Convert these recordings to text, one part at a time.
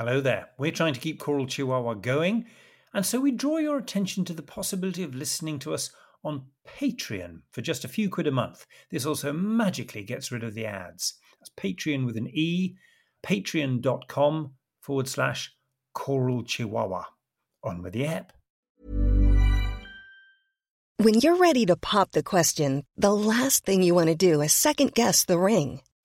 Hello there. We're trying to keep Choral Chihuahua going, and so we draw your attention to the possibility of listening to us on Patreon for just a few quid a month. This also magically gets rid of the ads. That's Patreon with an E, patreon.com forward slash Choral Chihuahua. On with the app. When you're ready to pop the question, the last thing you want to do is second guess the ring.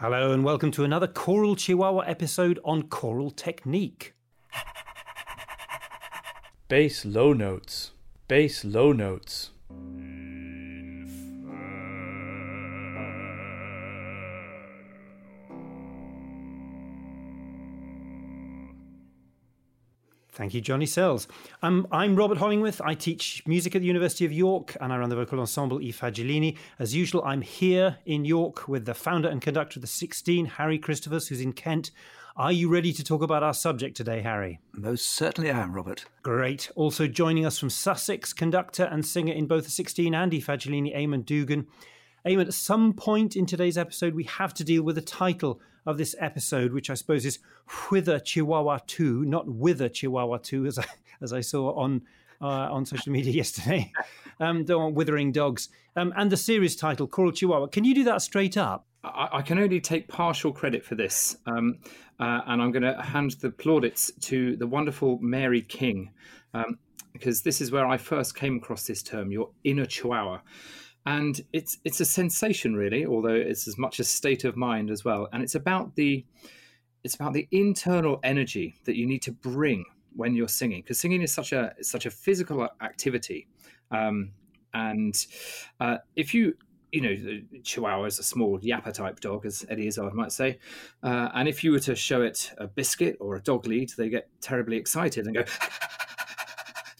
Hello, and welcome to another Choral Chihuahua episode on choral technique. Bass low notes. Bass low notes. Thank you, Johnny Sells. Um, I'm Robert Hollingworth. I teach music at the University of York and I run the vocal ensemble I Fagiolini. As usual, I'm here in York with the founder and conductor of the 16, Harry Christophers, who's in Kent. Are you ready to talk about our subject today, Harry? Most certainly I am, Robert. Great. Also joining us from Sussex, conductor and singer in both the 16 and I Fagiolini, Eamon Dougan. Eamon, at some point in today's episode, we have to deal with a title of this episode, which I suppose is Whither Chihuahua 2, not Wither Chihuahua 2, as I, as I saw on uh, on social media yesterday. Um, the Withering Dogs. Um, and the series title, Choral Chihuahua. Can you do that straight up? I, I can only take partial credit for this. Um, uh, and I'm going to hand the plaudits to the wonderful Mary King, um, because this is where I first came across this term, your inner chihuahua and it's it's a sensation really although it's as much a state of mind as well and it's about the it's about the internal energy that you need to bring when you're singing because singing is such a such a physical activity um, and uh, if you you know chihuahua is a small yapper type dog as eddie izzard might say uh, and if you were to show it a biscuit or a dog lead they get terribly excited and go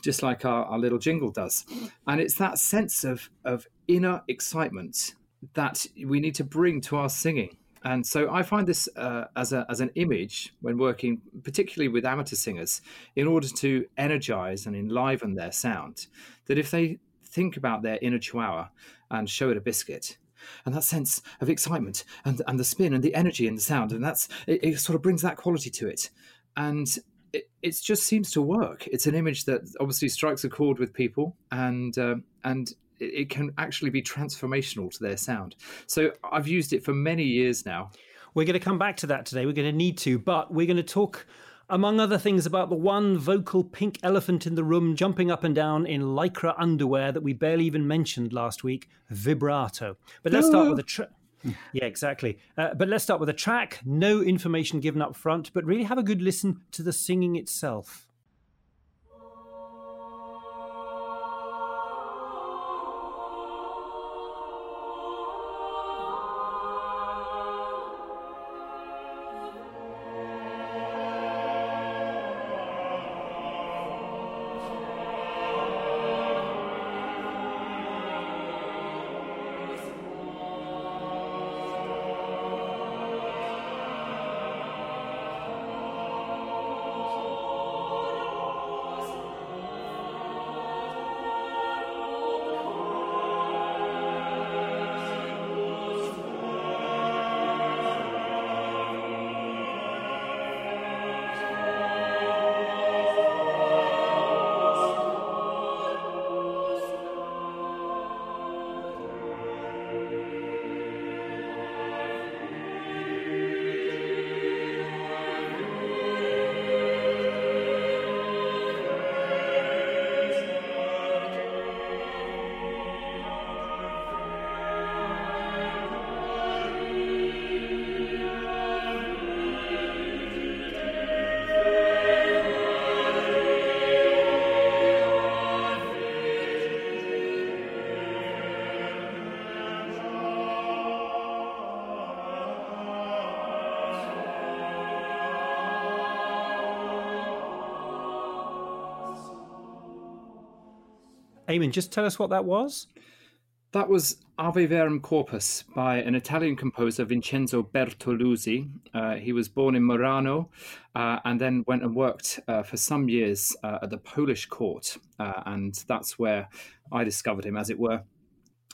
just like our, our little jingle does. And it's that sense of, of inner excitement that we need to bring to our singing. And so I find this uh, as, a, as an image when working, particularly with amateur singers, in order to energize and enliven their sound. That if they think about their inner chihuahua and show it a biscuit, and that sense of excitement and, and the spin and the energy and the sound, and that's it, it sort of brings that quality to it. And it, it just seems to work. It's an image that obviously strikes a chord with people, and uh, and it can actually be transformational to their sound. So I've used it for many years now. We're going to come back to that today. We're going to need to, but we're going to talk, among other things, about the one vocal pink elephant in the room jumping up and down in lycra underwear that we barely even mentioned last week vibrato. But let's start with a. Tra- yeah, exactly. Uh, but let's start with a track. No information given up front, but really have a good listen to the singing itself. Eamon, just tell us what that was. That was Ave Verum Corpus by an Italian composer, Vincenzo Bertolusi. Uh, he was born in Murano uh, and then went and worked uh, for some years uh, at the Polish court. Uh, and that's where I discovered him, as it were,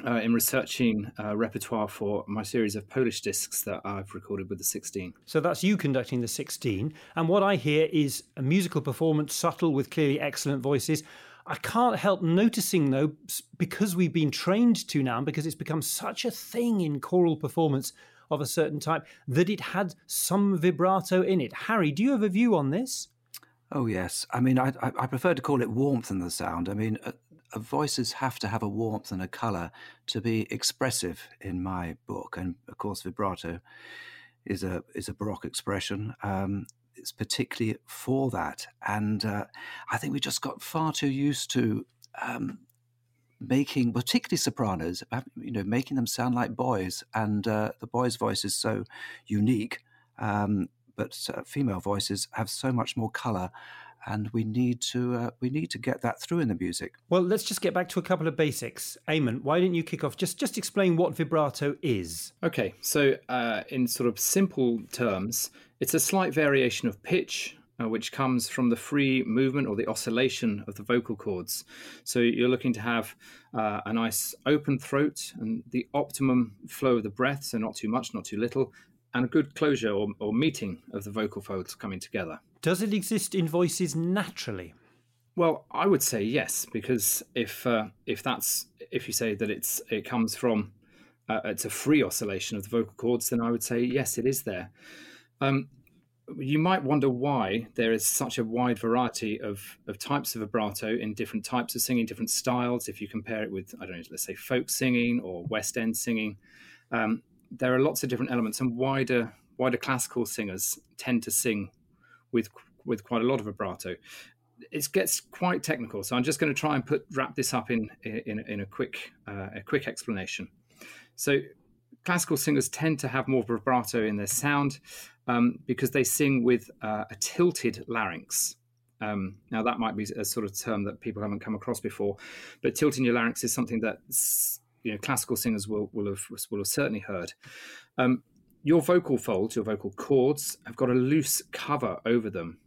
uh, in researching repertoire for my series of Polish discs that I've recorded with the 16. So that's you conducting the 16. And what I hear is a musical performance, subtle with clearly excellent voices. I can't help noticing, though, because we've been trained to now, because it's become such a thing in choral performance of a certain type, that it had some vibrato in it. Harry, do you have a view on this? Oh, yes. I mean, I, I prefer to call it warmth in the sound. I mean, uh, uh, voices have to have a warmth and a colour to be expressive in my book. And of course, vibrato is a is a baroque expression. Um, it's particularly for that. And uh, I think we just got far too used to um, making, particularly sopranos, you know, making them sound like boys. And uh, the boy's voice is so unique, um, but uh, female voices have so much more color. And we need to uh, we need to get that through in the music. Well, let's just get back to a couple of basics. Eamon, why don't you kick off? Just just explain what vibrato is. Okay, so uh, in sort of simple terms, it's a slight variation of pitch, uh, which comes from the free movement or the oscillation of the vocal cords. So you're looking to have uh, a nice open throat and the optimum flow of the breath, so not too much, not too little, and a good closure or, or meeting of the vocal folds coming together. Does it exist in voices naturally? Well, I would say yes, because if uh, if that's if you say that it's it comes from uh, it's a free oscillation of the vocal cords, then I would say yes, it is there. Um, you might wonder why there is such a wide variety of, of types of vibrato in different types of singing, different styles. If you compare it with, I don't know, let's say folk singing or West End singing, um, there are lots of different elements, and wider wider classical singers tend to sing with with quite a lot of vibrato. It gets quite technical, so I'm just going to try and put wrap this up in in, in a quick uh, a quick explanation. So classical singers tend to have more vibrato in their sound um, because they sing with uh, a tilted larynx. Um, now, that might be a sort of term that people haven't come across before, but tilting your larynx is something that you know classical singers will, will have will have certainly heard. Um, your vocal folds, your vocal cords, have got a loose cover over them.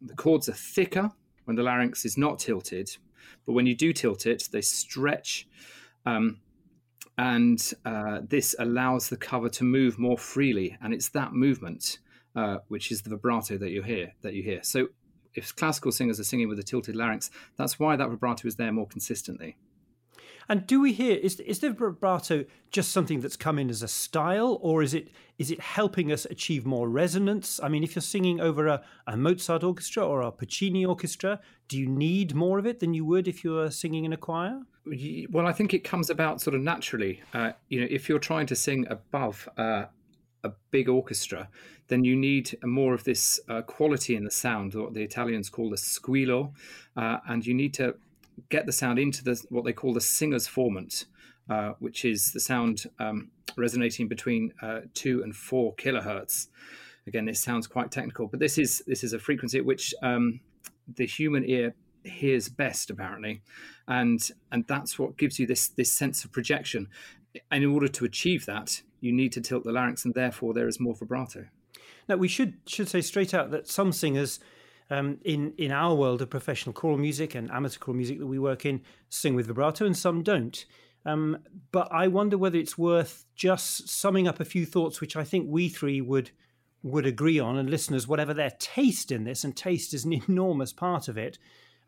The cords are thicker when the larynx is not tilted, but when you do tilt it, they stretch um, and uh, this allows the cover to move more freely and it's that movement uh, which is the vibrato that you hear that you hear so if classical singers are singing with a tilted larynx that's why that vibrato is there more consistently and do we hear is is the vibrato just something that's come in as a style, or is it is it helping us achieve more resonance? I mean, if you're singing over a, a Mozart orchestra or a Puccini orchestra, do you need more of it than you would if you were singing in a choir? Well, I think it comes about sort of naturally. Uh, you know, if you're trying to sing above uh, a big orchestra, then you need more of this uh, quality in the sound, what the Italians call the squillo, uh, and you need to get the sound into the what they call the singer's formant, uh, which is the sound um, resonating between uh, two and four kilohertz. Again, this sounds quite technical, but this is this is a frequency at which um, the human ear hears best, apparently, and and that's what gives you this this sense of projection. And in order to achieve that, you need to tilt the larynx, and therefore there is more vibrato. Now, we should should say straight out that some singers um, in in our world of professional choral music and amateur choral music that we work in sing with vibrato, and some don't. Um, but I wonder whether it's worth just summing up a few thoughts, which I think we three would would agree on, and listeners, whatever their taste in this, and taste is an enormous part of it,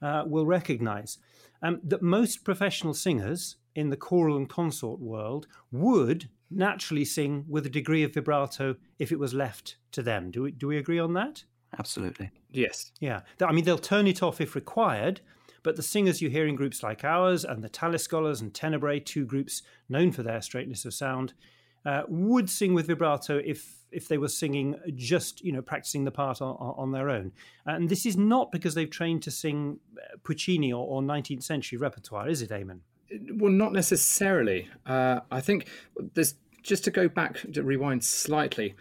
uh, will recognise um, that most professional singers in the choral and consort world would naturally sing with a degree of vibrato if it was left to them. Do we, do we agree on that? Absolutely. Yes. Yeah. I mean, they'll turn it off if required, but the singers you hear in groups like ours and the Tallis Scholars and Tenebrae, two groups known for their straightness of sound, uh, would sing with vibrato if if they were singing just you know practicing the part on, on, their own. And this is not because they've trained to sing uh, Puccini or, or 19th century repertoire, is it, Eamon? Well, not necessarily. Uh, I think there's just to go back to rewind slightly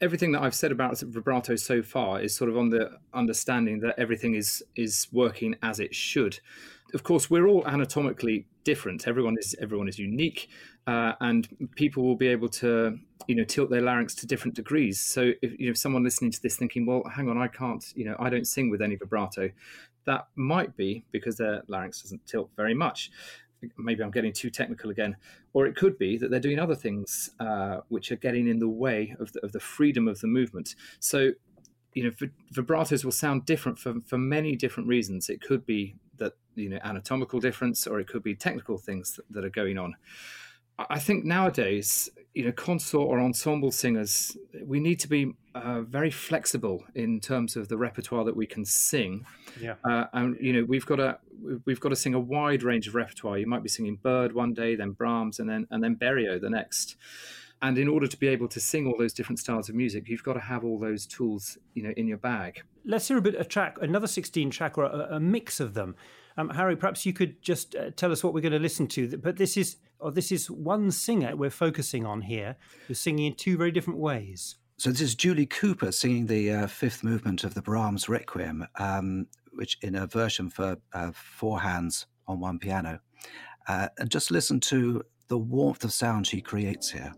everything that I've said about vibrato so far is sort of on the understanding that everything is is working as it should. Of course, we're all anatomically different. Everyone is everyone is unique, uh, and people will be able to you know tilt their larynx to different degrees. So if you know someone listening to this thinking, well, hang on, I can't, you know, I don't sing with any vibrato, that might be because their larynx doesn't tilt very much maybe I'm getting too technical again, or it could be that they're doing other things uh, which are getting in the way of the, of the freedom of the movement. So, you know, vibratos will sound different for, for many different reasons. It could be that, you know, anatomical difference, or it could be technical things that, that are going on. I think nowadays, you know, consort or ensemble singers, we need to be uh, very flexible in terms of the repertoire that we can sing. Yeah. Uh, and you know, we've got to we've got to sing a wide range of repertoire. You might be singing Byrd one day, then Brahms, and then and then Berio the next. And in order to be able to sing all those different styles of music, you've got to have all those tools, you know, in your bag. Let's hear a bit a track, another sixteen track, or a, a mix of them. Um, Harry, perhaps you could just uh, tell us what we're going to listen to. But this is, or this is one singer we're focusing on here, who's singing in two very different ways. So this is Julie Cooper singing the uh, fifth movement of the Brahms Requiem, um, which in a version for uh, four hands on one piano. Uh, and just listen to the warmth of sound she creates here.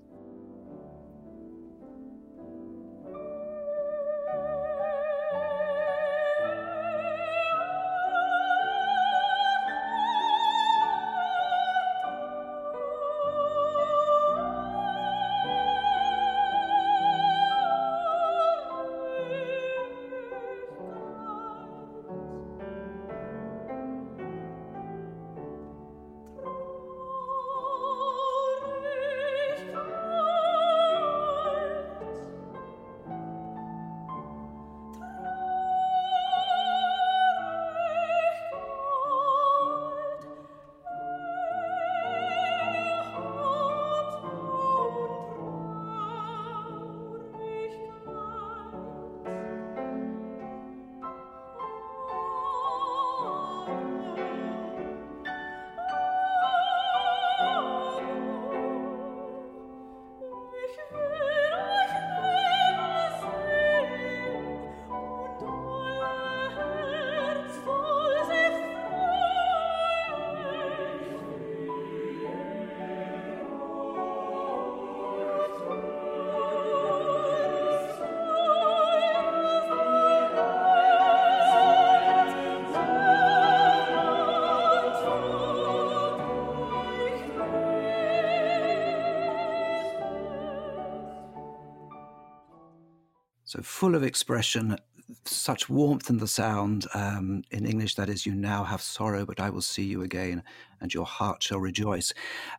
So full of expression, such warmth in the sound. Um, in English, that is, you now have sorrow, but I will see you again, and your heart shall rejoice.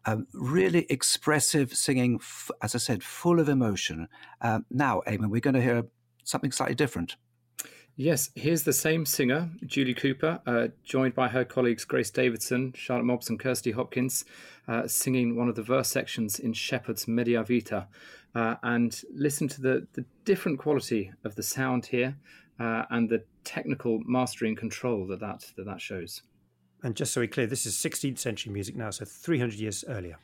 Um, really expressive singing, f- as I said, full of emotion. Um, now, Eamon, we're going to hear something slightly different. Yes, here's the same singer, Julie Cooper, uh, joined by her colleagues Grace Davidson, Charlotte Mobbs, and Kirsty Hopkins, uh, singing one of the verse sections in Sheppard's Media Vita uh, and listen to the, the different quality of the sound here uh, and the technical mastery and control that that, that that shows. And just so we're clear, this is 16th century music now, so 300 years earlier.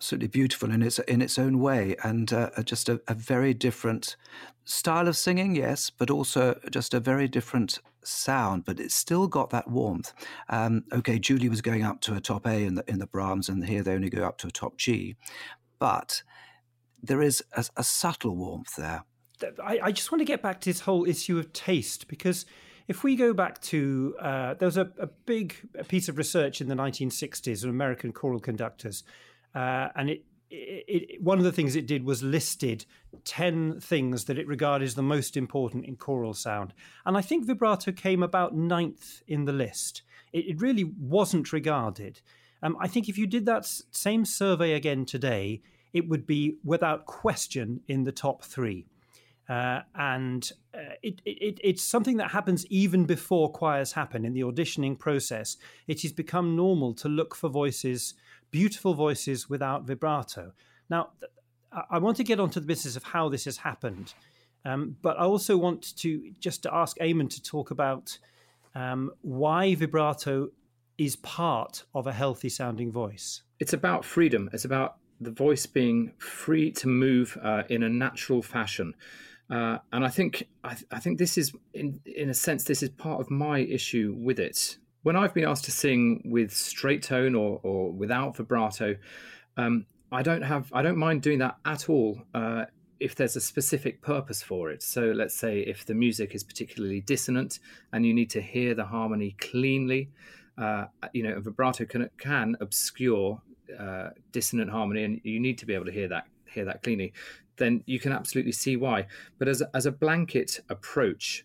Absolutely beautiful in its in its own way, and uh, just a, a, very different style of singing, yes, but also just a very different sound. But it's still got that warmth. Um, okay, Julie was going up to a top A in the in the Brahms, and here they only go up to a top G, but there is a, a subtle warmth there. I, I, just want to get back to this whole issue of taste because if we go back to uh, there was a, a, big piece of research in the 1960s of American choral conductors, uh, and it, it, it, one of the things it did was listed 10 things that it regarded as the most important in choral sound. And I think vibrato came about ninth in the list. It, it really wasn't regarded. Um, I think if you did that same survey again today, it would be without question in the top three. Uh, and uh, it, it, it's something that happens even before choirs happen in the auditioning process. It has become normal to look for voices, beautiful voices without vibrato. Now, I want to get onto the business of how this has happened, um, but I also want to just to ask Eamon to talk about um, why vibrato is part of a healthy sounding voice. It's about freedom. It's about the voice being free to move uh, in a natural fashion. Uh, and I think I, th- I, think this is in in a sense this is part of my issue with it. When I've been asked to sing with straight tone or, or without vibrato, um, I don't have I don't mind doing that at all uh, if there's a specific purpose for it. So let's say if the music is particularly dissonant and you need to hear the harmony cleanly, uh, you know, a vibrato can can obscure uh, dissonant harmony, and you need to be able to hear that hear that cleanly then you can absolutely see why. But as a, as a blanket approach,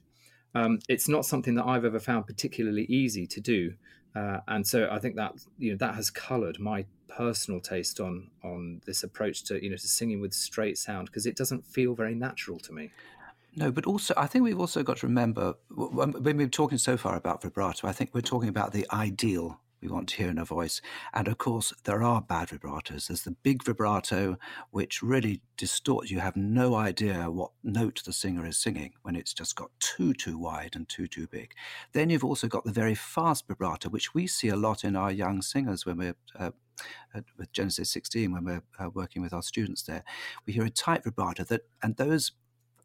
um, it's not something that I've ever found particularly easy to do. Uh, and so I think that you know that has coloured my personal taste on on this approach to you know to singing with straight sound because it doesn't feel very natural to me. No, but also I think we've also got to remember when we've been talking so far about vibrato. I think we're talking about the ideal we want to hear in a voice. And of course, there are bad vibratos. There's the big vibrato, which really distorts. You have no idea what note the singer is singing when it's just got too, too wide and too, too big. Then you've also got the very fast vibrato, which we see a lot in our young singers when we're uh, with Genesis 16 when we're uh, working with our students there. We hear a tight vibrato that, and those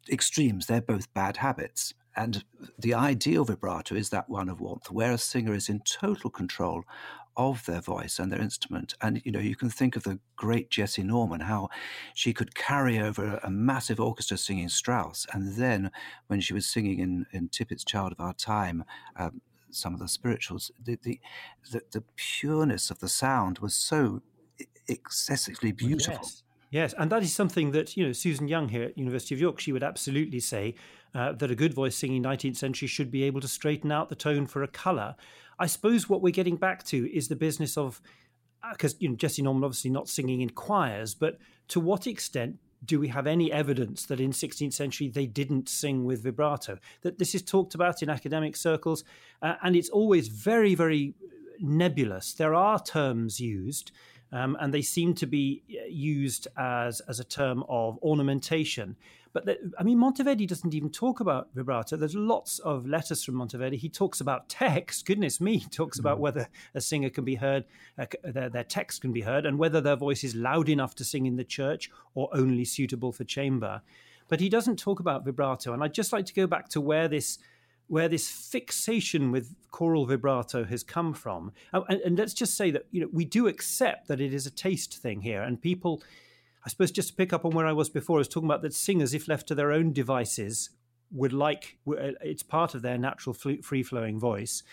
extremes, they're both bad habits. And the ideal vibrato is that one of warmth, where a singer is in total control of their voice and their instrument. And, you know, you can think of the great Jessye Norman, how she could carry over a massive orchestra singing Strauss. And then when she was singing in, in Tippett's Child of Our Time, um, some of the spirituals, the, the, the, the, pureness of the sound was so excessively beautiful. Yes. Yes, and that is something that you know Susan Young here at University of York she would absolutely say uh, that a good voice singing 19th century should be able to straighten out the tone for a colour. I suppose what we're getting back to is the business of because uh, you know Jessye Norman obviously not singing in choirs, but to what extent do we have any evidence that in 16th century they didn't sing with vibrato? That this is talked about in academic circles, uh, and it's always very very nebulous. There are terms used um, and they seem to be uh, used as as a term of ornamentation. But the, I mean, Monteverdi doesn't even talk about vibrato. There's lots of letters from Monteverdi. He talks about text. Goodness me, he talks about mm. whether a singer can be heard, uh, their, their text can be heard, and whether their voice is loud enough to sing in the church or only suitable for chamber. But he doesn't talk about vibrato. And I'd just like to go back to where this where this fixation with choral vibrato has come from. Oh, and, and, let's just say that you know we do accept that it is a taste thing here, and people. I suppose just to pick up on where I was before, I was talking about that singers, if left to their own devices, would like uh, it's part of their natural free flowing voice.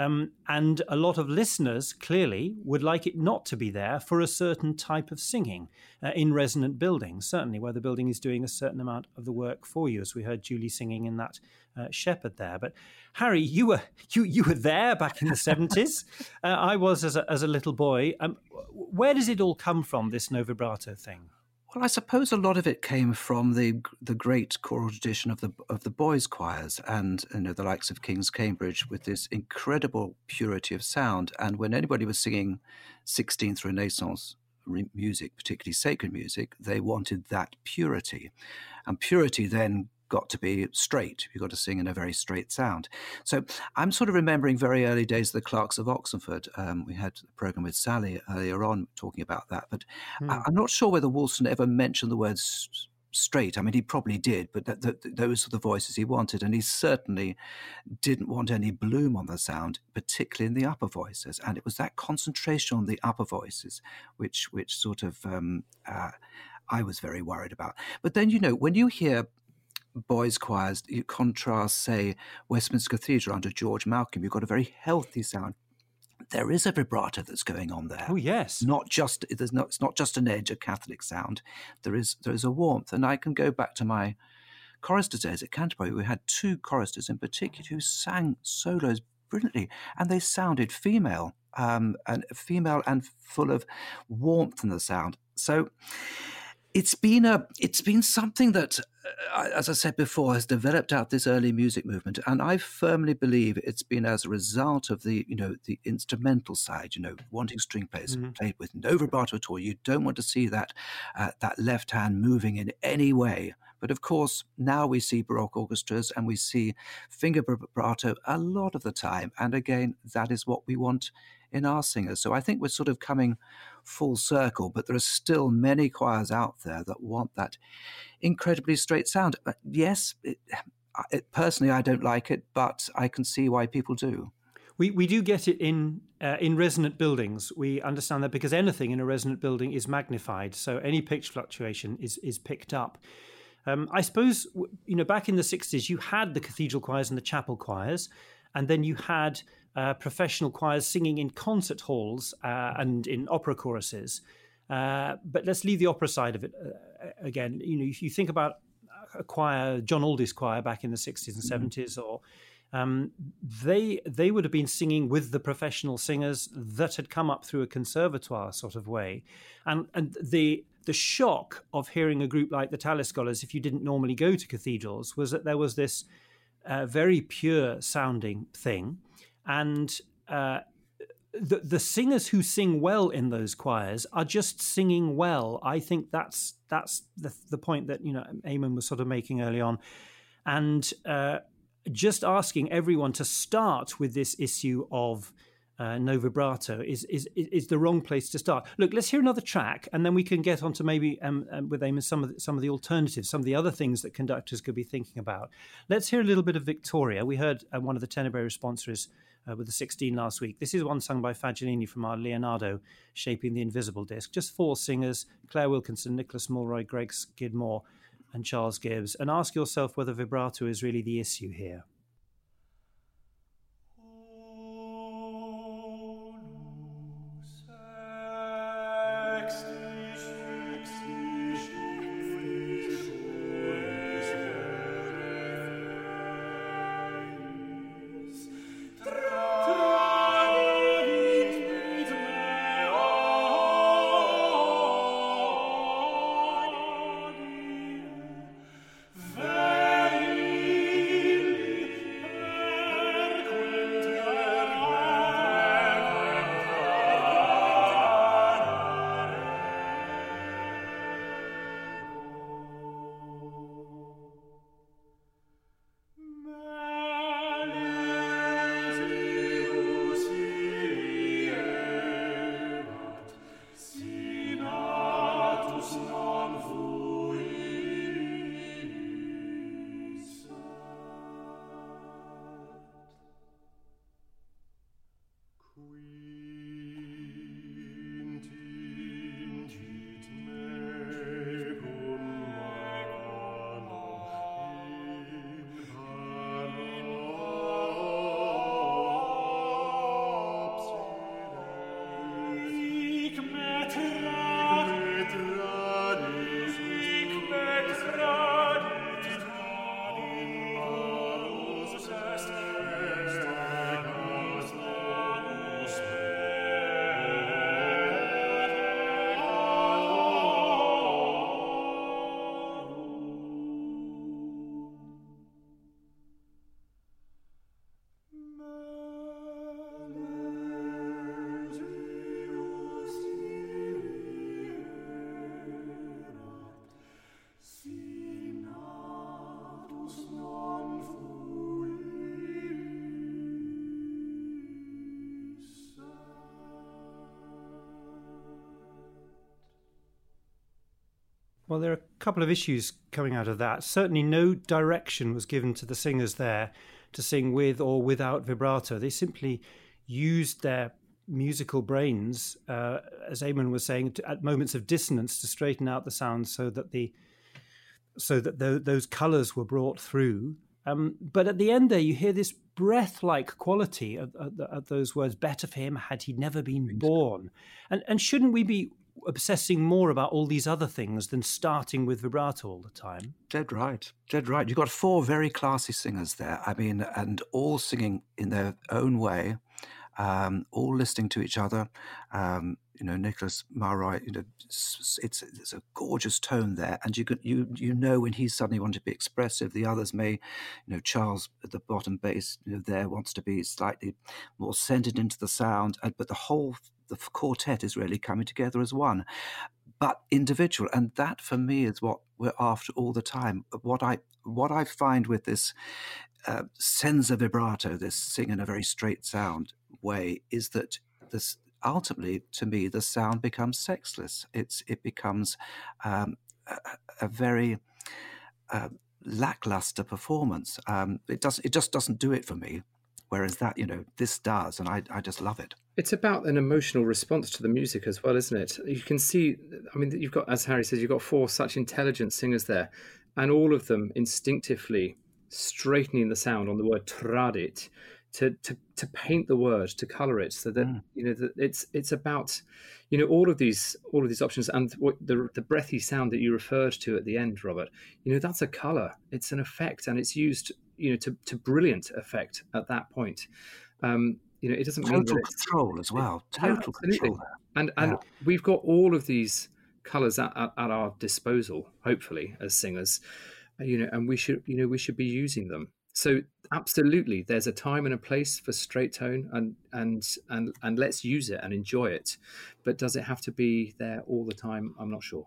Um, and a lot of listeners clearly would like it not to be there for a certain type of singing uh, in resonant buildings, certainly where the building is doing a certain amount of the work for you, as we heard Julie singing in that uh, Sheppard there. But Harry, you were you you were there back in the seventies. uh, I was as a, as a little boy. Um, where does it all come from? This no vibrato thing. Well, I suppose a lot of it came from the the great choral tradition of the of the boys' choirs and you know the likes of King's Cambridge with this incredible purity of sound. And when anybody was singing 16th Renaissance music, particularly sacred music, they wanted that purity, and purity then got to be straight. You've got to sing in a very straight sound. So I'm sort of remembering very early days of the Clerks of Oxenford. Um, we had a program with Sally earlier on talking about that, but hmm. I, am not sure whether Wulstan ever mentioned the words straight. I mean, he probably did, but that, that, those were the voices he wanted, and he certainly didn't want any bloom on the sound, particularly in the upper voices. And it was that concentration on the upper voices which which sort of um, uh, I was very worried about. But then, you know, when you hear boys' choirs, you contrast, say, Westminster Cathedral under George Malcolm, you've got a very healthy sound. There is a vibrato that's going on there. Oh yes, not just there's not it's not just an edge, a Catholic sound. There is there is a warmth, and I can go back to my choristers days at Canterbury. We had two choristers in particular who sang solos brilliantly, and they sounded female, um, and female and full of warmth in the sound. So it's been a it's been something that uh, as i said before has developed out this early music movement and i firmly believe it's been as a result of the you know the instrumental side you know wanting string players mm-hmm. played with no vibrato at all you don't want to see that uh, that left hand moving in any way but of course now we see baroque orchestras and we see finger vibrato a lot of the time and again that is what we want in our singers so i think we're sort of coming full circle, but there are still many choirs out there that want that incredibly straight sound. Yes, it, it, personally, I don't like it, but I can see why people do. We, we do get it in uh, in resonant buildings. We understand that because anything in a resonant building is magnified, so any pitch fluctuation is is picked up. Um, I suppose you know back in the '60s, you had the cathedral choirs and the chapel choirs, and then you had uh, professional choirs singing in concert halls uh, and in opera choruses. Uh, but let's leave the opera side of it uh, again. You know, if you think about a choir, John Alldis choir back in the 60s and 70s, mm-hmm. or um, they they would have been singing with the professional singers that had come up through a conservatoire sort of way, and and the the shock of hearing a group like the Tallis Scholars, if you didn't normally go to cathedrals, was that there was this uh, very pure sounding thing, and uh, the the singers who sing well in those choirs are just singing well. I think that's that's the the point that you know Eamon was sort of making early on, and uh, just asking everyone to start with this issue of uh, no vibrato is, is is the wrong place to start. Look, let's hear another track, and then we can get on to maybe um, um, with Eamon some of the, some of the alternatives, some of the other things that conductors could be thinking about. Let's hear a little bit of Victoria. We heard uh, one of the Tenebrae responsors uh, with the 16 last week. This is one sung by Fagiolini from our Leonardo, Shaping the Invisible disc. Just four singers: Claire Wilkinson, Nicholas Mulroy, Greg Skidmore, and Charles Gibbs. And ask yourself whether vibrato is really the issue here. Well, there are a couple of issues coming out of that. Certainly, no direction was given to the singers there to sing with or without vibrato. They simply used their musical brains, uh, as Eamon was saying, to, at moments of dissonance to straighten out the sound so that the so that the, those colours were brought through. Um, but at the end there, you hear this breath-like quality of, of, of, those words. Better for him had he never been born. And and shouldn't we be obsessing more about all these other things than starting with vibrato all the time. Dead right. Dead right. You've got four very classy singers there. I mean, and all singing in their own way, um, all listening to each other. Um, you know, Nicholas Mulroy, you know, it's, it's a gorgeous tone there. And you could, you, you know, when he suddenly wanting to be expressive, the others may, you know, Charles at the bottom bass, you know, there wants to be slightly more centered into the sound. But the whole the quartet is really coming together as one, but individual. And that for me is what we're after all the time. What I what I find with this uh, senza vibrato, this sing in a very straight sound way, is that this ultimately, to me, the sound becomes sexless. It's it becomes um, a, a, very uh, lackluster performance. Um, it does it just doesn't do it for me. Whereas that, you know, this does, and I, I just love it. It's about an emotional response to the music as well, isn't it? You can see, I mean, you've got, as Harry says, you've got four such intelligent singers there, and all of them instinctively straightening the sound on the word tradit to, to, to paint the word, to color it, so that mm. you know that it's it's about you know all of these all of these options and what the the breathy sound that you referred to at the end, Robert. You know that's a color, it's an effect, and it's used you know to, to brilliant effect at that point. Um, you know, it doesn't total control as well. Total yeah, control. And and yeah. we've got all of these colors at, at, at, our disposal, hopefully, as singers. You know, and we should you know we should be using them. So absolutely, there's a time and a place for straight tone, and and and and let's use it and enjoy it. But does it have to be there all the time? I'm not sure.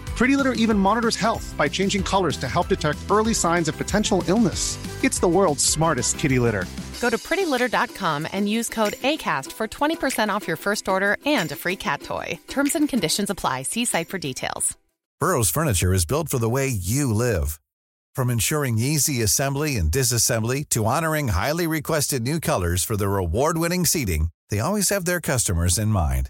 Pretty Litter even monitors health by changing colors to help detect early signs of potential illness. It's the world's smartest kitty litter. Go to prettylitter.com and use code ACAST for 20% off your first order and a free cat toy. Terms and conditions apply. See site for details. Burrow's furniture is built for the way you live. From ensuring easy assembly and disassembly to honoring highly requested new colors for their award winning seating, they always have their customers in mind.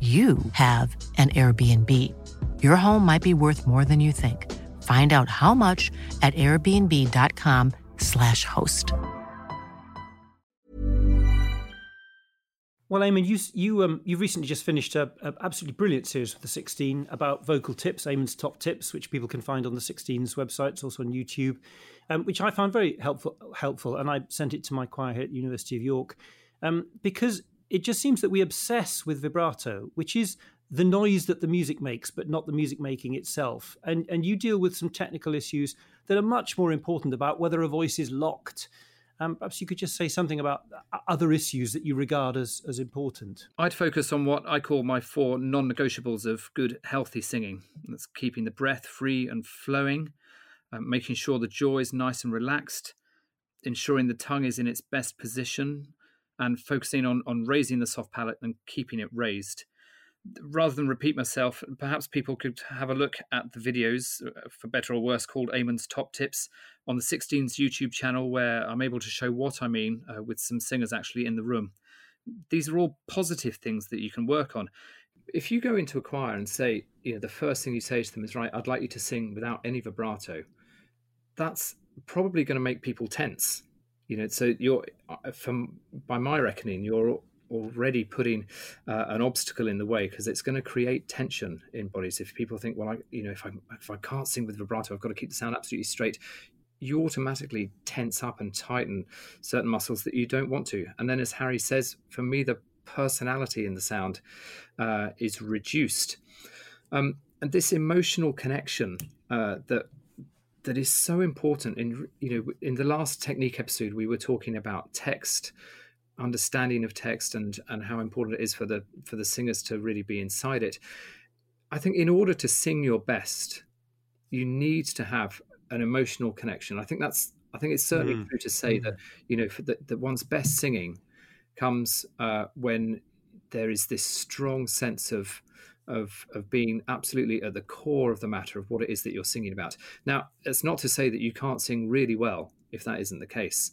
you have an Airbnb. Your home might be worth more than you think. Find out how much at airbnb.com/slash host. Well, Eamon, you you um you recently just finished a, a, absolutely brilliant series with the 16 about vocal tips, Eamon's top tips, which people can find on the 16's website. It's also on YouTube, um, which I found very helpful. Helpful, and I sent it to my choir here at University of York, um, because it just seems that we obsess with vibrato, which is the noise that the music makes, but not the music making itself. And and you deal with some technical issues that are much more important about whether a voice is locked Um, perhaps you could just say something about other issues that you regard as, as important. I'd focus on what I call my four non negotiables of good, healthy singing. That's keeping the breath free and flowing, um, making sure the jaw is nice and relaxed, ensuring the tongue is in its best position, and focusing on, on raising the soft palate and keeping it raised rather than repeat myself, perhaps people could have a look at the videos, uh, for better or worse, called Eamon's Top Tips on the 16's YouTube channel, where I'm able to show what I mean uh, with some singers actually in the room. These are all positive things that you can work on. If you go into a choir and say, you know, the first thing you say to them is, right, I'd like you to sing without any vibrato, that's probably going to make people tense. You know, so you're, uh, from by my reckoning, you're already putting uh, an obstacle in the way because it's going to create tension in bodies. If people think, well, I, you know, if I if I can't sing with vibrato, I've got to keep the sound absolutely straight. You automatically tense up and tighten certain muscles that you don't want to. And then, as Harry says, for me, the personality in the sound uh, is reduced. Um, and this emotional connection uh, that that is so important in you know in the last technique episode we were talking about text understanding of text and and how important it is for the for the singers to really be inside it i think in order to sing your best you need to have an emotional connection i think that's i think it's certainly mm. true to say mm. that you know that, that one's best singing comes uh, when there is this strong sense of of of being absolutely at the core of the matter of what it is that you're singing about. Now, it's not to say that you can't sing really well if that isn't the case.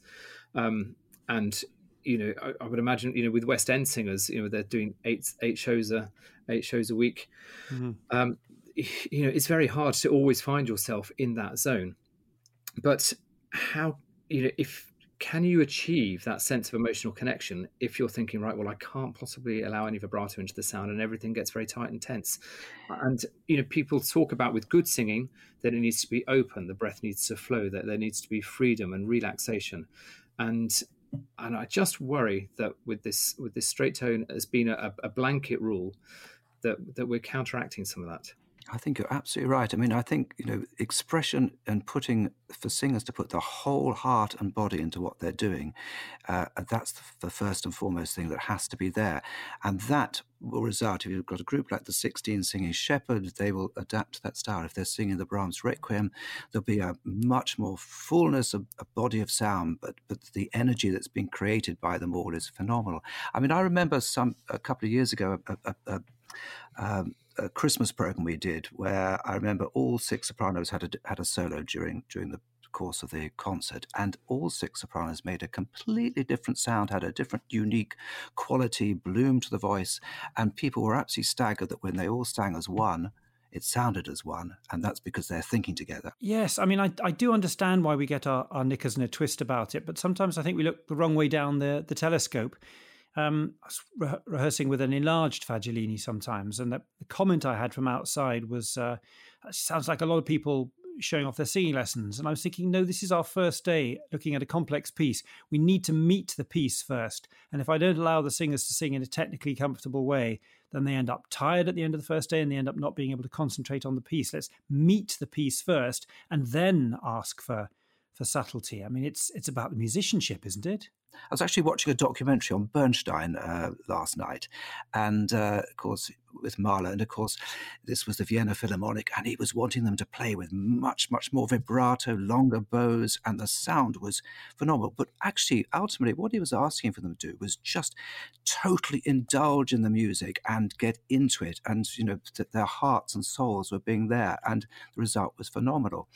Um, and you know, I, I, would imagine, you know, with West End singers, you know, they're doing eight eight shows a eight shows a week. Mm-hmm. Um, you know, it's very hard to always find yourself in that zone. But how, you know, if can you achieve that sense of emotional connection if you're thinking, right, well, I can't possibly allow any vibrato into the sound and everything gets very tight and tense. And, you know, people talk about with good singing that it needs to be open, the breath needs to flow, that there needs to be freedom and relaxation. And and I just worry that with this with this straight tone as being a, a blanket rule, that that we're counteracting some of that. I think you're absolutely right. I mean, I think you know expression and putting for singers to put the whole heart and body into what they're doing. Uh, that's the, first and foremost thing that has to be there, and that will result. If you've got a group like the 16 singing Sheppard, they will adapt to that style. If they're singing the Brahms Requiem, there'll be a much more fullness of a body of sound, but but the energy that's been created by them all is phenomenal. I mean, I remember some a couple of years ago. A, a, a, um, a Christmas program we did where I remember all six sopranos had a, had a solo during during the course of the concert, and all six sopranos made a completely different sound, had a different, unique quality, bloom to the voice, and people were absolutely staggered that when they all sang as one, it sounded as one, and that's because they're thinking together. Yes, I mean, I, I do understand why we get our, our knickers in a twist about it, but sometimes I think we look the wrong way down the, the telescope. Um, re- rehearsing with an enlarged Fagiolini sometimes, and the, the comment I had from outside was, uh, "Sounds like a lot of people showing off their singing lessons." And I was thinking, no, this is our first day looking at a complex piece. We need to meet the piece first, and if I don't allow the singers to sing in a technically comfortable way, then they end up tired at the end of the first day, and they end up not being able to concentrate on the piece. Let's meet the piece first, and then ask for for subtlety. I mean, it's it's about the musicianship, isn't it? I was actually watching a documentary on Bernstein uh, last night, and uh, of course with Mahler, and of course this was the Vienna Philharmonic, and he was wanting them to play with much, much more vibrato, longer bows, and the sound was phenomenal. But actually, ultimately, what he was asking for them to do was just totally indulge in the music and get into it, and you know that their hearts and souls were being there, and the result was phenomenal.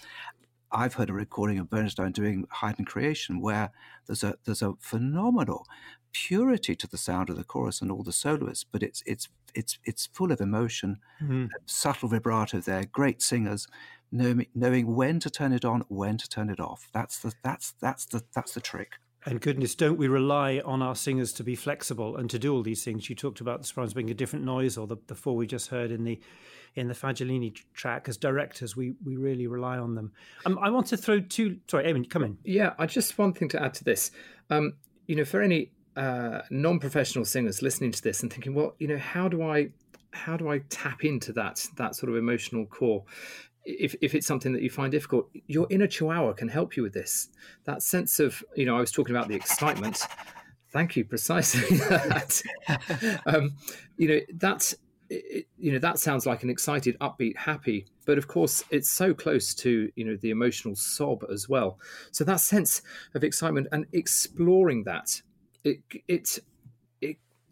I've heard a recording of Bernstein doing Haydn Creation where there's a there's a phenomenal purity to the sound of the chorus and all the soloists, but it's it's it's it's full of emotion, mm-hmm. subtle vibrato there, great singers, knowing knowing when to turn it on, when to turn it off. That's the that's that's the that's the trick. And goodness, don't we rely on our singers to be flexible and to do all these things? You talked about the sopranos being a different noise, or the, the four we just heard in the in the Fagiolini track. As directors, we we really rely on them. Um, I want to throw two. Sorry, Eamon, come in. Yeah, I just one thing to add to this. Um, you know, for any uh, non-professional singers listening to this and thinking, well, you know, how do I how do I tap into that that sort of emotional core? If, if it's something that you find difficult, your inner chihuahua can help you with this. That sense of, you know, I was talking about the excitement. Thank you, precisely that. um, you know, that it, you know that sounds like an excited, upbeat, happy, but of course it's so close to you know the emotional sob as well. So that sense of excitement and exploring that, it it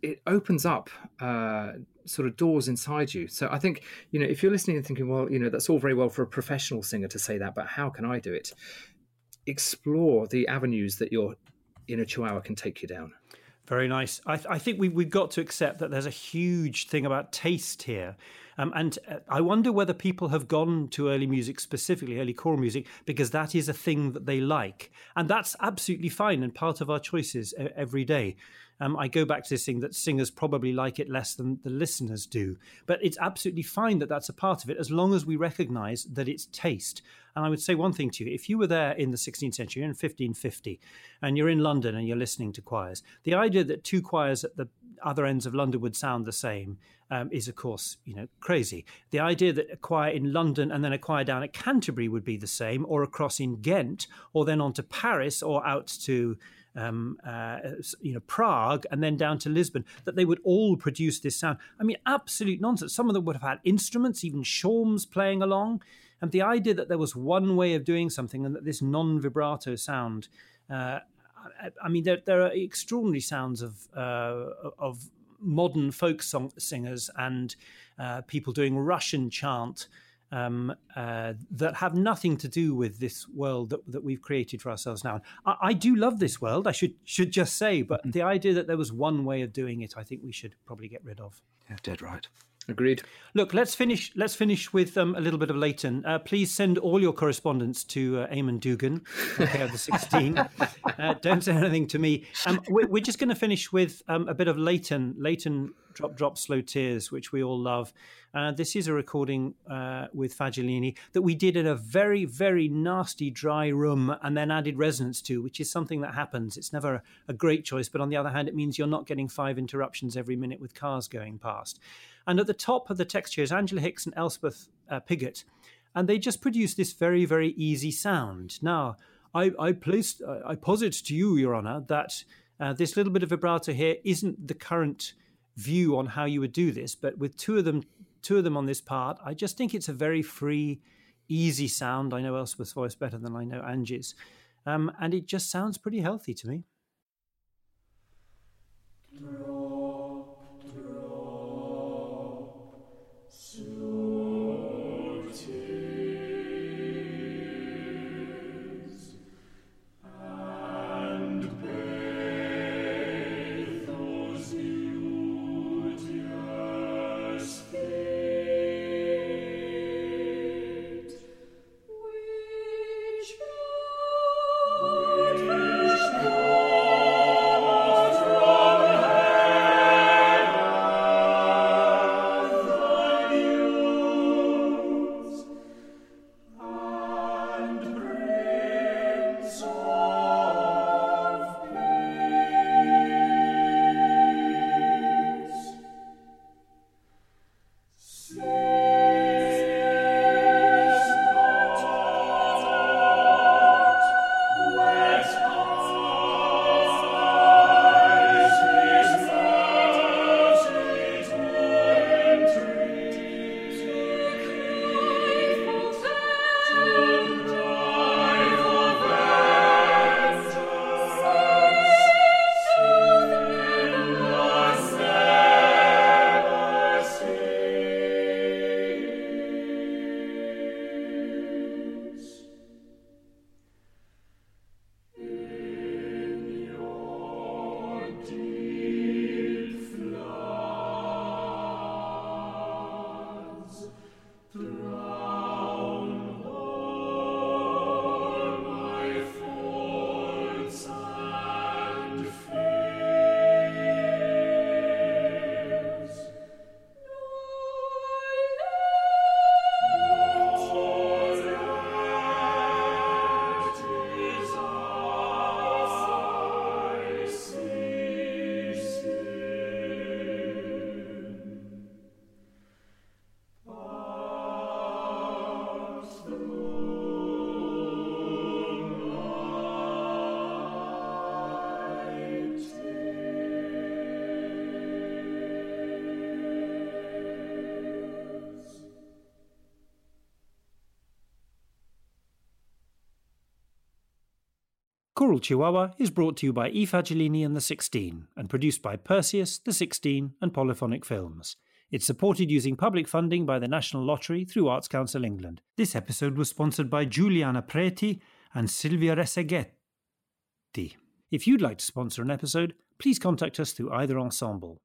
it opens up uh, sort of doors inside you. So I think you know if you're listening and thinking, well, you know that's all very well for a professional singer to say that, but how can I do it? Explore the avenues that your inner chihuahua can take you down. Very nice. I, th- I think we, we've got to accept that there's a huge thing about taste here. Um, and uh, I wonder whether people have gone to early music, specifically early choral music, because that is a thing that they like. And that's absolutely fine and part of our choices every day. Um, I go back to this thing that singers probably like it less than the listeners do. But it's absolutely fine that that's a part of it as long as we recognize that it's taste. And I would say one thing to you if you were there in the 16th century, in 1550, and you're in London and you're listening to choirs, the idea that two choirs at the other ends of London would sound the same um, is, of course, you know, crazy. The idea that a choir in London and then a choir down at Canterbury would be the same, or across in Ghent, or then on to Paris, or out to um, uh, you know, Prague, and then down to Lisbon, that they would all produce this sound. I mean, absolute nonsense. Some of them would have had instruments, even shawms playing along. And the idea that there was one way of doing something and that this non vibrato sound, uh, I, I, mean, there, there, are extraordinary sounds of, uh, of modern folk song singers and uh, people doing Russian chant um, uh, that have nothing to do with this world that, that we've created for ourselves now. I, I, do love this world, I should should just say, but mm-hmm. the idea that there was one way of doing it, I think we should probably get rid of. Yeah, dead right. Agreed. Look, let's finish. Let's finish with um, a little bit of Leighton. Uh, please send all your correspondence to uh, Eamon Dougan, okay, of the 16. uh, don't send anything to me. Um, we're, we're, just going to finish with um, a bit of Leighton. Leighton, drop, drop, slow tears, which we all love. Uh, this is a recording uh, with Fagiolini that we did in a very, very nasty dry room and then added resonance to, which is something that happens. It's never a great choice, but on the other hand, it means you're not getting five interruptions every minute with cars going past. And at the top of the texture is Angela Hicks and Elspeth uh, Pigott, and they just produce this very, very easy sound. Now, I, I placed, I posit to you, Your Honour, that uh, this little bit of vibrato here isn't the current view on how you would do this, but with two of them, two of them on this part, I just think it's a very free, easy sound. I know Elspeth's voice better than I know Angie's, um, and it just sounds pretty healthy to me. Chihuahua is brought to you by I Fagiolini and the 16 and produced by Perseus, the 16 and Polyphonic Films. It's supported using public funding by the National Lottery through Arts Council England. This episode was sponsored by Giuliana Preti and Silvia Reseghetti. If you'd like to sponsor an episode, please contact us through either ensemble.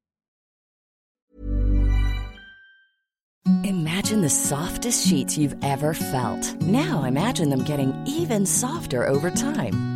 Imagine the softest sheets you've ever felt. Now imagine them getting even softer over time.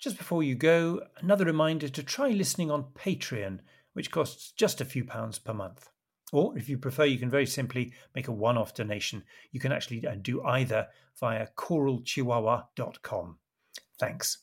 Just before you go, another reminder to try listening on Patreon, which costs just a few pounds per month. Or if you prefer, you can very simply make a one-off donation. You can actually uh, do either via choralchihuahua.com. Thanks.